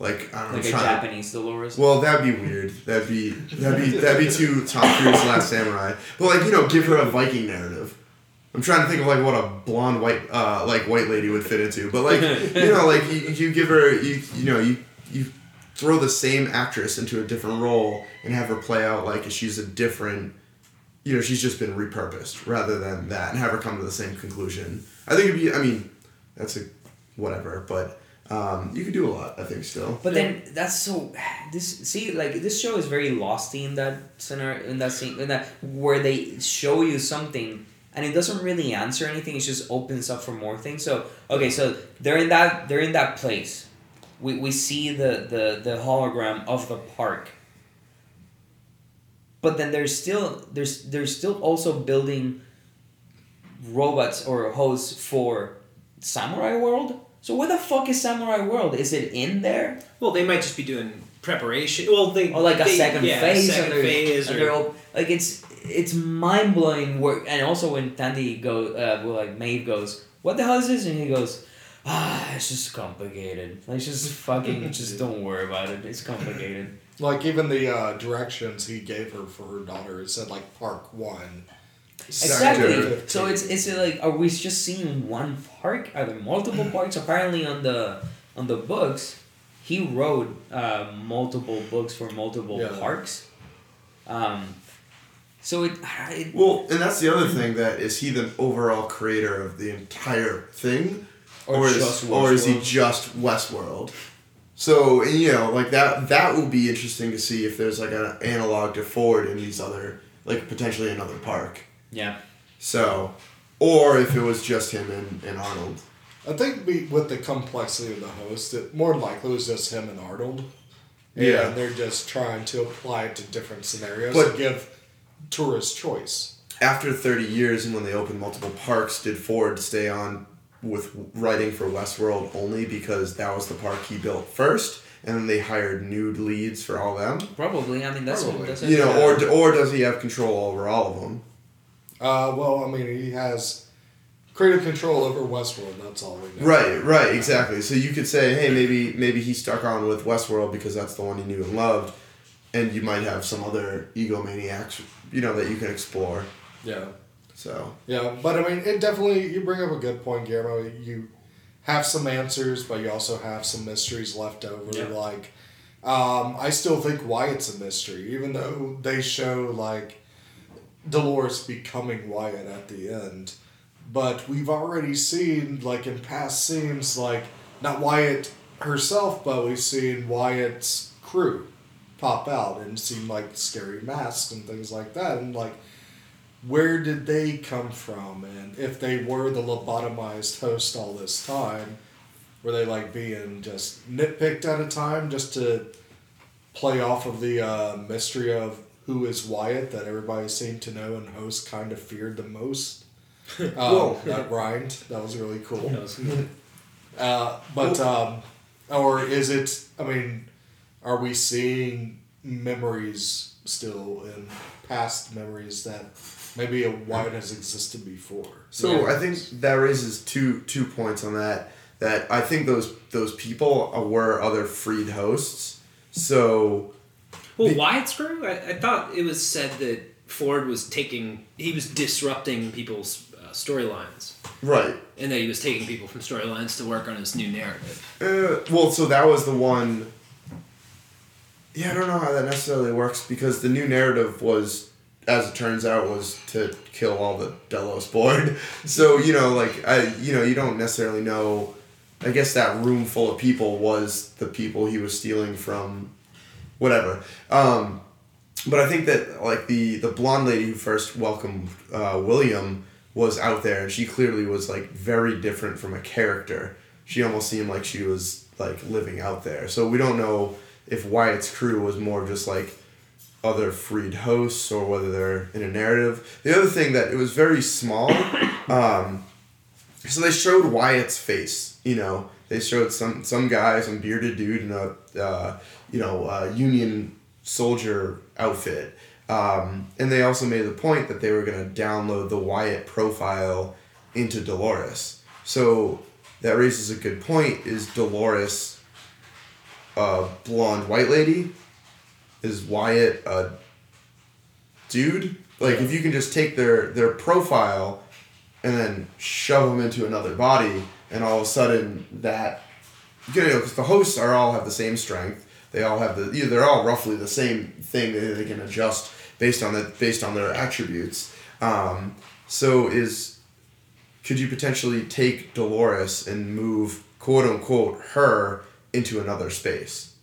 like I don't like know, a trying- japanese dolores well, that'd be weird. That'd be that'd be that'd be too Tom Cruise Last Samurai. But like you know, give her a Viking narrative. I'm trying to think of like what a blonde white uh like white lady would fit into. But like you know, like you, you give her you you know you you throw the same actress into a different role and have her play out like she's a different. You know, she's just been repurposed rather than that, and have her come to the same conclusion. I think it'd be. I mean, that's a whatever. But um, you could do a lot, I think, still. But then that's so this see like this show is very losty in that scenario in that scene in that where they show you something and it doesn't really answer anything. It just opens up for more things. So okay, so they're in that they're in that place. We, we see the, the, the hologram of the park. But then there's still there's there's still also building robots or hosts for Samurai World. So where the fuck is Samurai World? Is it in there? Well, they might just be doing preparation. Well, they or like a they- second yeah, phase, second and they're, phase, and or- all, like it's it's mind blowing. Work and also when Thandie go, uh, well, like Maeve goes, "What the hell is this?" and he goes, "Ah, it's just complicated. Like just fucking, just don't worry about it. It's complicated." Like even the uh, directions he gave her for her daughter, it said like Park One. Exactly. So it's it's like, are we just seeing one park? Are there multiple parks? Apparently, on the on the books, he wrote uh, multiple books for multiple Yeah. parks. Um, so it, it Well, and that's the other thing that is he the overall creator of the entire thing, Or or, is or is he just Westworld? So and, you know, like that that will be interesting to see if there's like an analog to Ford in these other like potentially another park. Yeah. So, or if it was just him and, and Arnold. I think be, with the complexity of the host, it more likely was just him and Arnold. Yeah. And Yeah. they're just trying to apply it to different scenarios But- to give tourists choice. After 30 years and when they opened multiple parks, did Ford stay on with writing for Westworld only because that was the park he built first and then they hired new leads for all them? Probably. I mean, that's Probably. that's You know, or or does he have control over all of them? Uh, well, I mean, he has creative control over Westworld. That's all we know. Right, right, exactly. So you could say, hey, maybe maybe he stuck on with Westworld because that's the one he knew and loved, and you might have some other egomaniacs, you know, that you can explore. Yeah. So Yeah, but I mean, it definitely you bring up a good point, Guillermo. You have some answers, but you also have some mysteries left over. Yeah. Like, um, I still think Wyatt's a mystery, even though they show like Dolores becoming Wyatt at the end. But we've already seen, like in past scenes, like not Wyatt herself, but we've seen Wyatt's crew pop out and seen like scary masks and things like that, and like where did they come from and if they were the lobotomized host all this time were they like being just nitpicked at a time just to play off of the uh, mystery of who is wyatt that everybody seemed to know and host kind of feared the most um, Whoa. that rhymed that was really cool That was- uh, but um, or is it? I mean, are we seeing memories still in past memories that maybe a Wyatt has existed before? So I think that raises two two points on that. That I think those those people were other freed hosts. So Well, The- Wyatt's crew. I, I thought it was said that Ford was taking. He was disrupting people's uh, storylines, right. and that he was taking people from storylines to work on his new narrative. Uh, well, so that was the one. Yeah, I don't know how that necessarily works because the new narrative was, as it turns out, was to kill all the Delos board. So you know, like I, you know, you don't necessarily know. I guess that room full of people was the people he was stealing from, whatever. Um, but I think that like the the blonde lady who first welcomed uh, William was out there, and she clearly was like very different from a character. She almost seemed like she was like living out there. So we don't know if Wyatt's crew was more just like other freed hosts or whether they're in a narrative. The other thing that it was very small. Um, so they showed Wyatt's face. You know, they showed some some guy, some bearded dude in a uh, you know uh, Union soldier outfit, um, and they also made the point that they were going to download the Wyatt profile into Dolores. So that raises a good point. Is Dolores a blonde white lady? Is Wyatt a dude? Like if you can just take their their profile and then shove them into another body, and all of a sudden that you know, because the hosts are all have the same strength. They all have the yeah, they're all roughly the same thing that they can adjust based on the based on their attributes. Um, so is could you potentially take Dolores and move quote unquote her into another space.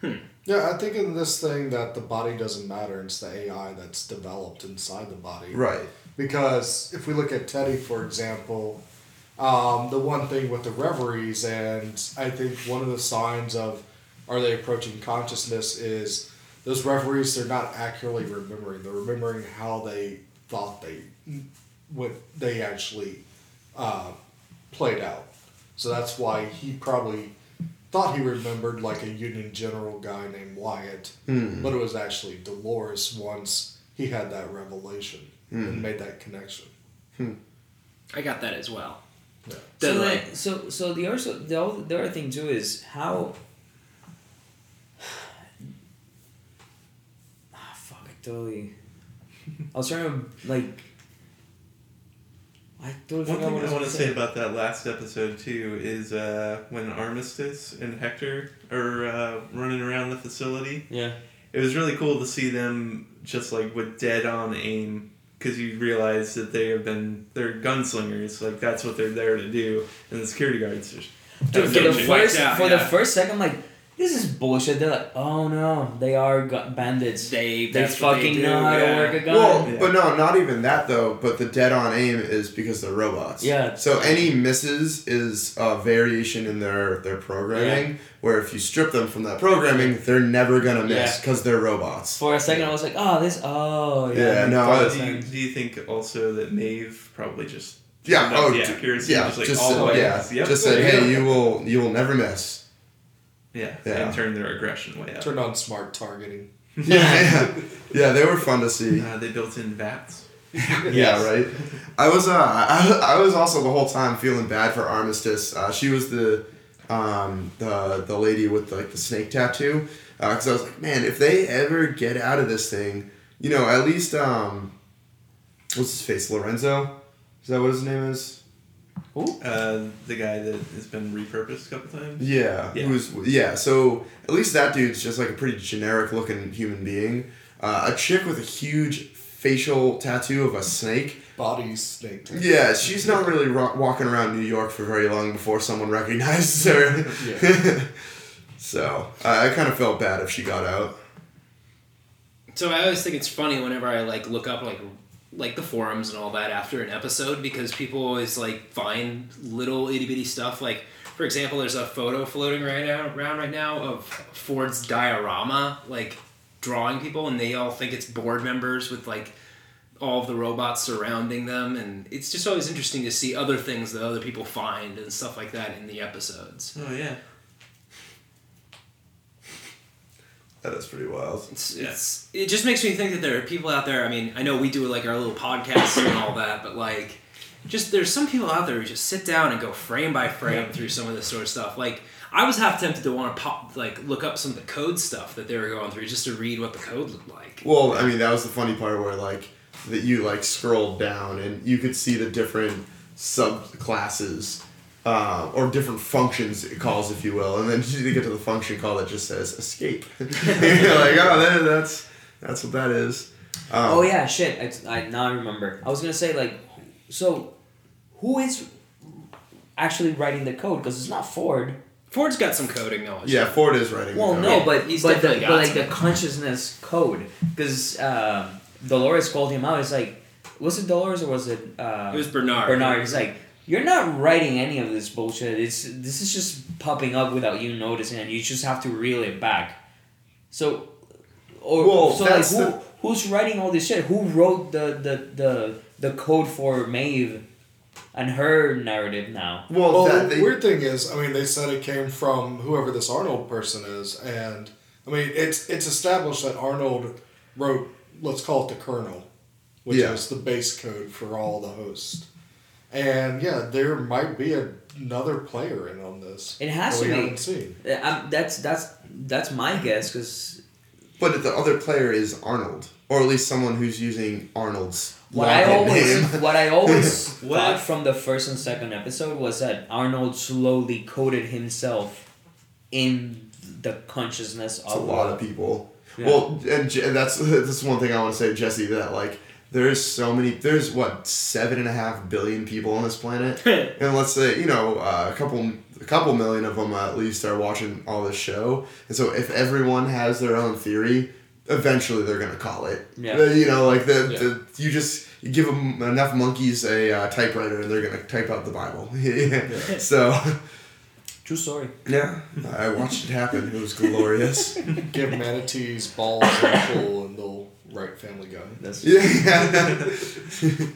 Hmm. Yeah, I think in this thing that the body doesn't matter. It's the AI that's developed inside the body. Right. Because if we look at Teddy, for example, um, the one thing with the reveries, and I think one of the signs of are they approaching consciousness is those reveries they're not accurately remembering. They're remembering how they thought they, what they actually uh, played out. So that's why he probably thought he remembered like a Union General guy named Wyatt, Hmm. but it was actually Dolores once he had that revelation and made that connection. I got that as well. Yeah. So like, like, so so the also the the other thing too is how. Ah, fuck! I totally. I was trying to like. I totally One thing what I was want gonna say about that last episode too is uh, when Armistice and Hector are uh, running around the facility. Yeah. It was really cool to see them just like with dead on aim because you realize that they have been they're gunslingers like that's what they're there to do and the security guards just Dude, for the first out, for the first second, like this is bullshit. They're like, oh no, they are gu- bandits. they They that's what fucking they do, know how yeah. to work a gun. Well, Yeah. but no, not even that though. But the dead on aim is because they're robots. Yeah. So any misses is a variation in their their programming. Where if you strip them from that programming, they're never gonna miss Yeah. because they're robots. For a second, I was like, oh, this. Oh, yeah. Yeah, no, total do, you, do you think also that Maeve probably just Yeah. Oh, the d- accuracy yeah. just like just all said, yeah. Yep. Just said, hey, you will you will never miss. Yeah, Yeah. and turn their aggression way up Turned on smart targeting. Yeah, yeah, yeah. They were fun to see. uh, they built in vats Yeah, right. I was uh, I, I was also the whole time feeling bad for Armistice. Uh, she was the um, the the lady with like the snake tattoo. Because I was like, man, if they ever get out of this thing, you know, at least um, what's his face, Lorenzo? Is that what his name is? Uh, the guy that has been repurposed a couple times Yeah. Yeah. Who's yeah? So at least that dude's just like a pretty generic looking human being. Uh, a chick with a huge facial tattoo of a snake. Body snake. Yeah, she's not really ro- walking around New York for very long before someone recognizes her. Yeah. so I I kind of felt bad if she got out. So I always think it's funny whenever I like look up like like the forums and all that after an episode because people always like find little itty bitty stuff. Like for example, there's a photo floating right now, around right now of Ford's diorama, like drawing people, and they all think it's board members with like all of the robots surrounding them, and it's just always interesting to see other things that other people find and stuff like that in the episodes. oh yeah That is pretty wild. It's, Yeah. it's it just makes me think that there are people out there. I mean, I know we do like our little podcasts and all that, but like, just there's some people out there who just sit down and go frame by frame through some of this sort of stuff. Like, I was half tempted to want to pop like look up some of the code stuff that they were going through just to read what the code looked like. Well, I mean, that was the funny part where like that you like scrolled down and you could see the different subclasses. Uh, or different functions it calls, if you will, and then you get to the function call that just says escape. You're like, oh, that, that's that's what that is. Um, Oh yeah, shit. I, I now I remember. I was gonna say like, so, who is actually writing the code? Because it's not Ford. Ford's got some coding knowledge. Yeah, Ford is writing. the Well, code. no, Yeah, but he's but, the, definitely but like the consciousness code, because um, Dolores called him out. It's like, was it Dolores or was it? Uh, it was Bernard. Bernard. He's like, you're not writing any of this bullshit. It's this is just popping up without you noticing, and you just have to reel it back. So, or Well, so like who the- who's writing all this shit? Who wrote the the the the code for Maeve and her narrative now? Well, Well, that, the they, weird thing is, I mean, they said it came from whoever this Arnold person is, and I mean, it's it's established that Arnold wrote, let's call it the kernel, which Yeah. is the base code for all the hosts. And yeah, there might be another player in on this. It has to we be. haven't seen. Uh, I'm, that's that's that's my guess because but the other player is Arnold, or at least someone who's using Arnold's what I always name. what I always What thought from the first and second episode was that Arnold slowly coded himself in the consciousness It's a lot of people. Yeah. Well, and Je- that's that's one thing I want to say, Jesse. That like there's so many. There's what seven and a half billion people on this planet, and let's say you know uh, a couple a couple million of them at least are watching all this show. And so if everyone has their own theory, eventually they're gonna call it. Yeah. You know, like the, Yeah. the you just you give them enough monkeys a uh, typewriter and they're gonna type out the Bible. So True story. yeah, I watched it happen. It was glorious. Give manatees balls and a pool, and they'll write Family Guy. That's Yeah.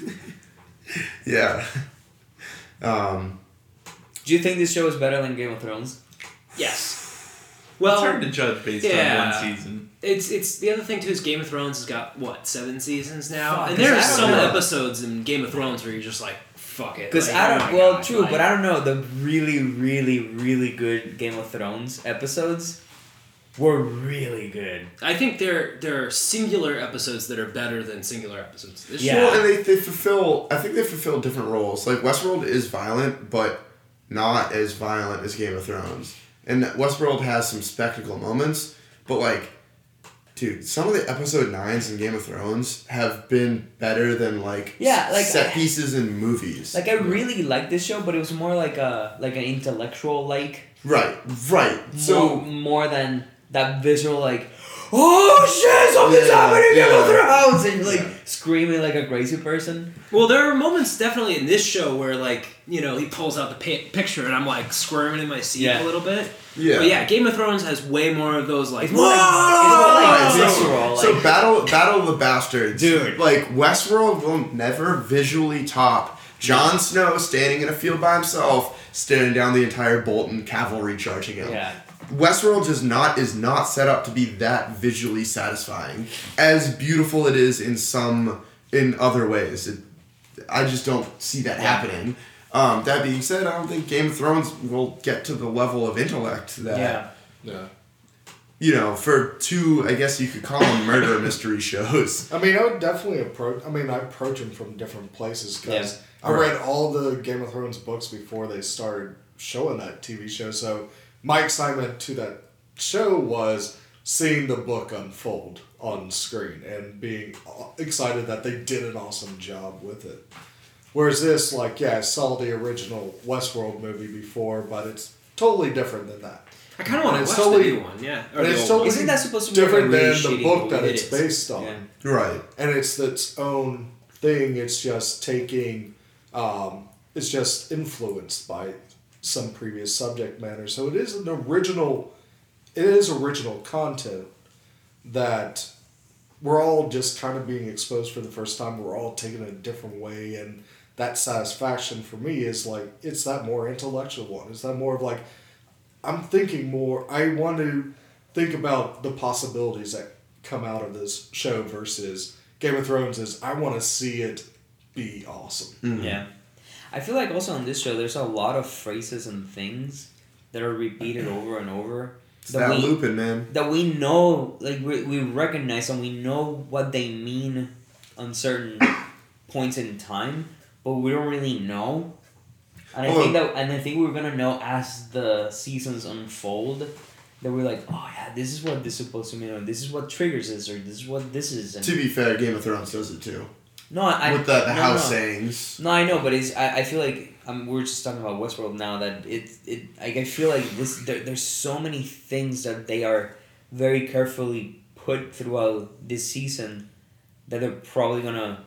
yeah. Um, Do you think this show is better than Game of Thrones? yes. Well, it's Well, hard to judge based yeah. on one season. It's it's the other thing too is Game of Thrones has got what seven seasons now, Fuck, and 'cause there are some know. episodes in Game of Thrones where you're just like, fuck it. Because like, I oh don't. my well, God, true, like- but I don't know. The really, really, really good Game of Thrones episodes were really good. I think there there are singular episodes that are better than singular episodes. This Yeah. Well, and they, they fulfill. I think they fulfill different roles. Like Westworld is violent, but not as violent as Game of Thrones. And Westworld has some spectacle moments, but like, dude, some of the episode nines in Game of Thrones have been better than like Yeah, like- set pieces in movies. Like I really liked this show, but it was more like a like an intellectual like right, right. So more, more than that visual like. Oh shit! Something's Yeah, happening in Game of yeah. Thrones, and like Yeah. screaming like a crazy person. Well, there are moments definitely in this show where like you know he pulls out the pi- picture and I'm like squirming in my seat Yeah. a little bit. yeah, But yeah, Game of Thrones has way more of those like. It's more like, it's more like Right, so- visceral. So, battle, battle of the bastards, Dude. Like Westworld will never visually top Jon Snow standing in a field by himself, staring down the entire Bolton cavalry charging him. yeah. Westworld is not is not set up to be that visually satisfying. As beautiful it is in some in other ways, it, I just don't see that happening. Um, that being said, I don't think Game of Thrones will get to the level of intellect that Yeah. Yeah. you know, for two, I guess you could call them murder mystery shows. I mean, I would definitely approach. I mean, I approach them from different places because Yeah. I read all the Game of Thrones books before they started showing that TV show. So my excitement to that show was seeing the book unfold on screen and being excited that they did an awesome job with it. Whereas this, like, yeah, I saw the original Westworld movie before, but it's totally different than that. I kind of want to It's watch totally- the new one. Yeah. Or it's totally one. Isn't that supposed to be different like a really than the book that It it's is. based on Yeah. Right. and it's its own thing. It's just taking, um, it's just influenced by some previous subject matter. So it is an original, it is original content that we're all just kind of being exposed for the first time. We're all taking it a different way, and that satisfaction for me is like it's that more intellectual one. It's that more of like I'm thinking more. I want to think about the possibilities that come out of this show versus Game of Thrones. Is I want to see it be awesome. Mm-hmm. Yeah. I feel like also on this show, there's a lot of phrases and things that are repeated over and over. It's that we, looping, man. that we know, like we, we recognize and we know what they mean on certain points in time, but we don't really know. And I think that, and I think we're gonna know as the seasons unfold. That we're like, oh yeah, this is what this is supposed to mean, or this is what triggers this, or this is what this is. And To be fair, Game of Thrones does it too. No, I With the, the no, house no. sayings. No, I know, but it's I, I feel like um, we're just talking about Westworld now that it it like I feel like this there, there's so many things that they are very carefully put throughout this season that they're probably gonna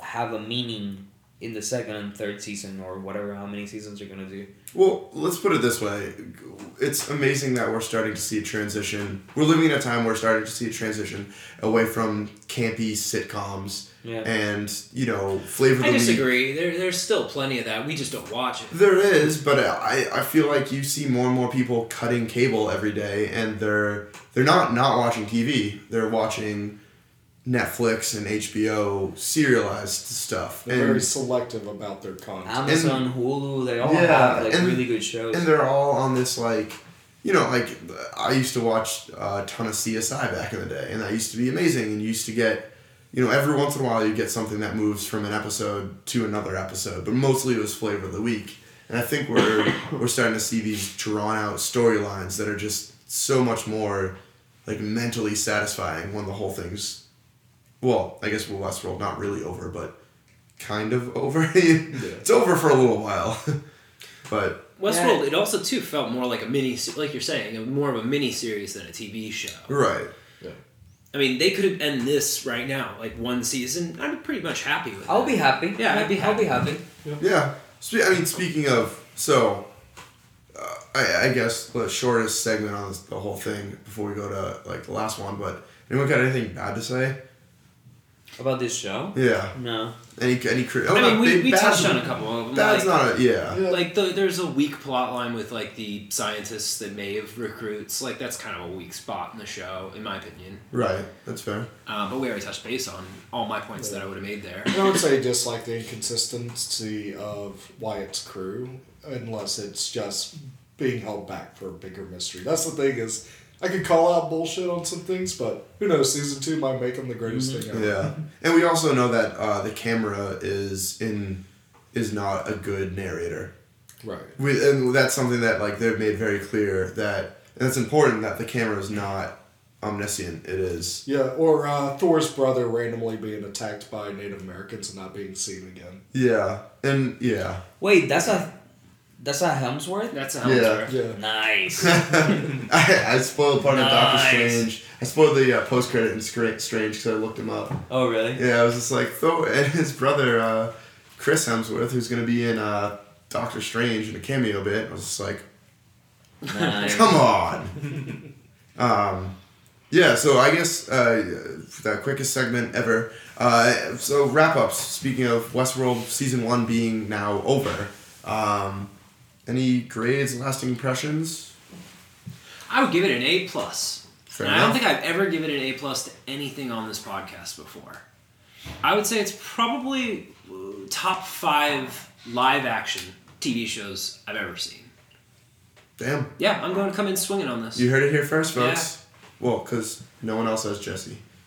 have a meaning in the second and third season or whatever how many seasons they're gonna do. Well, let's put it this way. It's amazing that we're starting to see a transition. We're living in a time where we're starting to see a transition away from campy sitcoms Yeah. and, you know, flavor of I the week. disagree. There, there's still plenty of that. We just don't watch it. There is, but I, I feel like you see more and more people cutting cable every day, and they're they're not not watching TV. They're watching Netflix and HBO serialized stuff, They're very selective about their content. Amazon, Hulu, they all Yeah, have like and- really good shows. and they're all on this like, you know, like I used to watch uh, a ton of CSI back in the day, and that used to be amazing. And you used to get, you know, every once in a while you get something that moves from an episode to another episode, but mostly it was flavor of the week. And I think we're we're starting to see these drawn out storylines that are just so much more like mentally satisfying when the whole thing's well, I guess with Westworld not really over, but kind of over. it's over for a little while, but Westworld, it also too felt more like a mini, like you're saying, more of a mini series than a TV show. right. I mean, they could end this right now, like one season. I'm pretty much happy with. It. I'll that. be happy. Yeah, I'd be I'll be happy. Yeah. Spe- I mean, speaking of, so, uh, I, I guess the shortest segment on this, the whole thing before we go to like the last one. But anyone got anything bad to say? About this show? Yeah. No. Any any? cri- Oh, I no, mean, we, we bad's- touched on a couple of them. That's like, not a yeah. Yeah. like the, there's a weak plot line with like the scientists that may have recruits. Like that's kind of a weak spot in the show, in my opinion. Right. That's fair. Um, but we already touched base on all my points that I would have made there. And I would say just like the inconsistency of Wyatt's crew, unless it's just being held back for a bigger mystery. That's the thing is, I could call out bullshit on some things, but who knows? Season two might make them the greatest thing ever. Yeah. And we also know that uh, the camera is in is not a good narrator. Right. We, and that's something that like they've made very clear that and it's important that the camera is not omniscient. It is Yeah, or uh, Thor's brother randomly being attacked by Native Americans and not being seen again. yeah and yeah. Wait, that's a that's a Hemsworth. That's a Yeah. Yeah. Nice. I, I spoiled part of Doctor Strange. I spoiled the uh, post credit in Strange because I looked him up. oh really? Yeah, I was just like Thor and his brother uh, Chris Hemsworth, who's gonna be in uh, Doctor Strange in a cameo bit. I was just like, Nice. Come on. um, yeah, so I guess uh, the quickest segment ever. Uh, so wrap ups. Speaking of Westworld season one being now over, um, any grades, lasting impressions? I would give it an A plus. Fair And I don't think I've ever given an A plus to anything on this podcast before. I would say it's probably uh, top five live action TV shows I've ever seen. Damn, Yeah, I'm going to come in swinging on this. you heard it here first, folks. Well, because no one else has Jesse.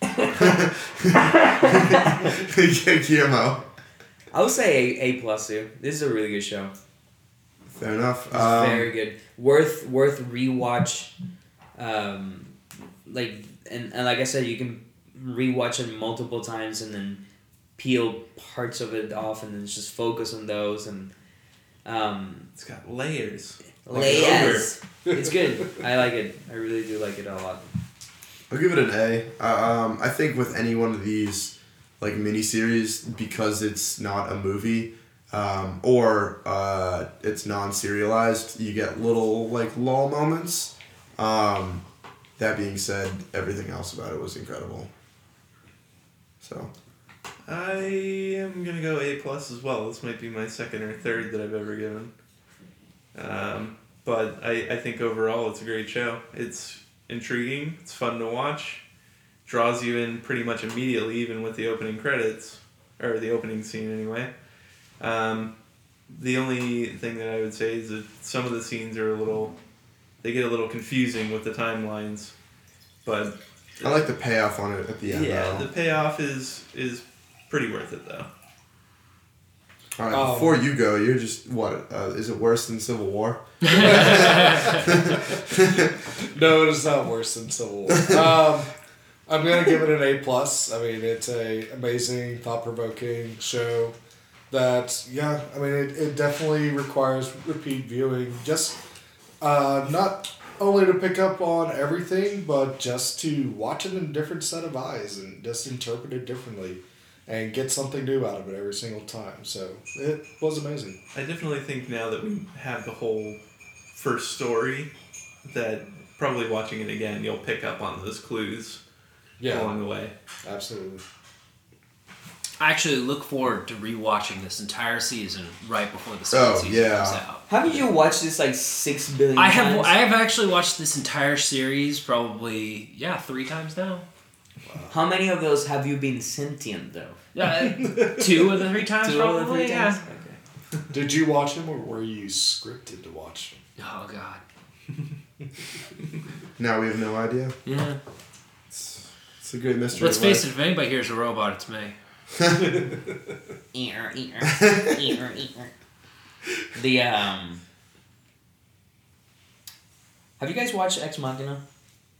Guillermo. I would say A, a plus too. This is a really good show. Fair enough. Um, very good. Worth worth rewatch. Um, like and, and like I said, you can rewatch it multiple times and then peel parts of it off and then just focus on those and um, It's got layers. layers. it's good. I like it. I really do like it a lot. I'll give it an A. Uh, um, I think with any one of these like miniseries, because it's not a movie um, or uh, it's non-serialized, you get little like lull moments. Um, that being said, everything else about it was incredible. So I am gonna go A plus as well. This might be my second or third that I've ever given. Um, but I, I think overall it's a great show. It's intriguing. It's fun to watch. Draws you in pretty much immediately, even with the opening credits or the opening scene anyway. Um, the only thing that I would say is that some of the scenes are a little, they get a little confusing with the timelines, but I like the payoff on it at the end. yeah, though. the payoff is is pretty worth it though. All right, Um, before you go, you're just what? Uh, is it worse than Civil War? No, it is not worse than Civil War. Um, I'm gonna give it an A plus. I mean, it's a amazing, thought provoking show. That yeah, I mean, it, it definitely requires repeat viewing. Just uh, not only to pick up on everything, but just to watch it in a different set of eyes and just interpret it differently, and get something new out of it every single time. So it was amazing. I definitely think now that we have the whole first story, that probably watching it again, you'll pick up on those clues yeah. along the way. absolutely. I actually look forward to rewatching this entire season right before the second Oh, season yeah. comes out. Haven't you watched this like six billion I have times? I have actually watched this entire series probably yeah three times now. How many of those have you been sentient though? Yeah, uh, two of the three times Two of the probably. three yeah. times? Okay. Did you watch them, or were you scripted to watch them? Oh god. Now we have no idea. Yeah. It's, it's a great mystery. Let's face it. If anybody here's a robot, it's me. The um. Have you guys watched Ex Machina?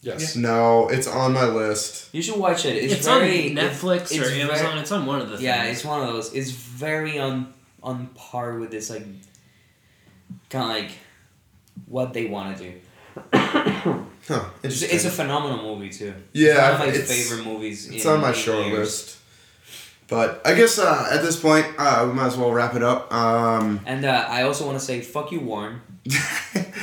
Yes. No, it's on my list. You should watch it. It's, It's, very on Netflix it's- or it's very- Amazon. it's on one of the. yeah, things. it's one of those. It's very on on par with this like kind of like what they want to do. Huh. It's, it's a phenomenal movie too. Yeah, it's one of my it's- favorite movies. It's in, on my short years. list. But I guess uh, at this point, uh, we might as well wrap it up. Um, And uh, I also want to say, fuck you, Warren.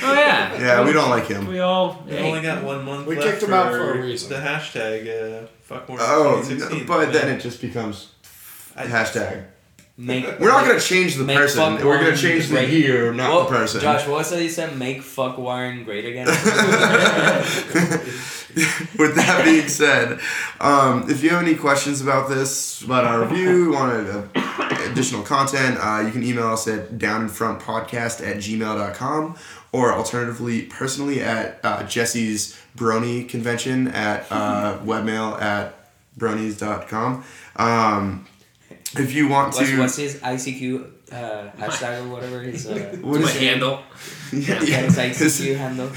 Oh yeah. yeah, we don't like him. We all. We only got one month We left kicked him out for a reason. The hashtag uh, fuck more Oh, 2016. no, but then it just becomes I- hashtag. Make We're not gonna change the person. We're gonna change the great. year, not Well, the person. Josh, what was that you said? Make fuck Warren great again. With that being said, um, if you have any questions about this, about our review, want uh, additional content, uh, you can email us at downinfrontpodcast at gmail.com or alternatively, personally at uh, Jesse's Brony convention at uh, webmail at bronies.com. Um, if you want what's, to. what's his ICQ uh, hashtag or whatever his uh, what my handle. Yeah, yeah, yeah. his ICQ handle?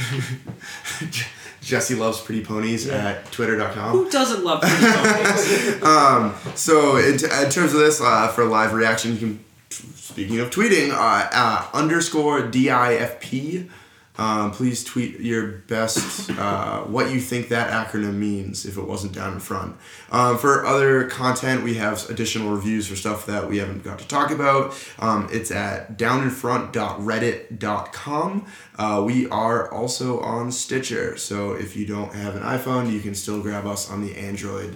Jesse loves pretty ponies at twitter.com. Who doesn't love pretty ponies? um, so in, t- in terms of this, uh, for live reaction, you can. Speaking of tweeting, uh, uh, underscore DIFP. Um, please tweet your best, uh, what you think that acronym means if it wasn't down in front. Um, for other content, we have additional reviews for stuff that we haven't got to talk about. Um, it's at downinfront.reddit.com. Uh, we are also on Stitcher, so if you don't have an iPhone, you can still grab us on the Android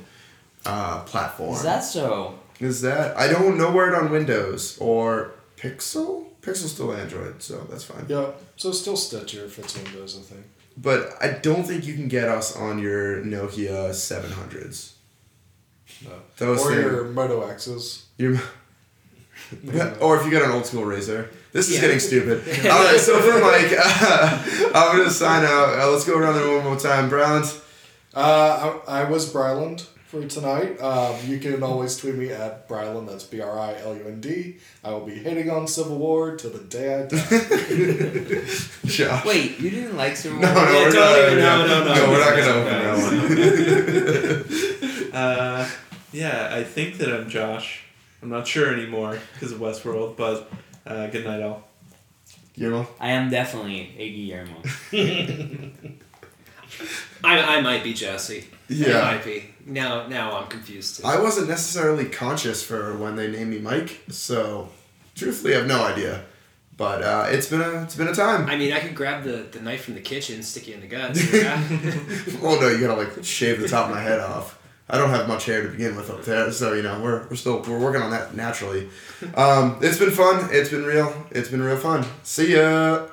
uh, platform. Is that so? Is that? I don't know where it on Windows or Pixel. Pixel's still Android, so that's fine. Yeah, so still Stitcher if it's Windows, I think. But I don't think you can get us on your Nokia 700s. No. Those or thing- your Moto X's. Your, or if you got an old school Razr. This is Yeah. getting stupid. All right, so for Mike, uh, I'm gonna sign out. Uh, let's go around there one more time, Browns. Uh, I, I was Brilund for tonight. Um, you can always tweet me at Brilund, that's B R I L U N D. I will be hitting on Civil War till the day I die. Josh. Wait, you didn't like Civil No, War? no, Yeah, we're don't not, even- no, no, no. no, we're not gonna open that one. Uh, yeah, I think that I'm Josh. I'm not sure anymore because of Westworld, but uh, good night, all. Guillermo? I am definitely a Guillermo. I, I might be Jesse. Yeah. I might be. Now now I'm confused. Too. I wasn't necessarily conscious for when they named me Mike, so truthfully, I have no idea. But uh, it's been a it's been a time. I mean, I could grab the, the knife from the kitchen, stick you in the guts. Oh no, you gotta like shave the top of my head off. I don't have much hair to begin with up there, so you know we're, we're still we're working on that naturally. Um, it's been fun. It's been real. It's been real fun. See ya.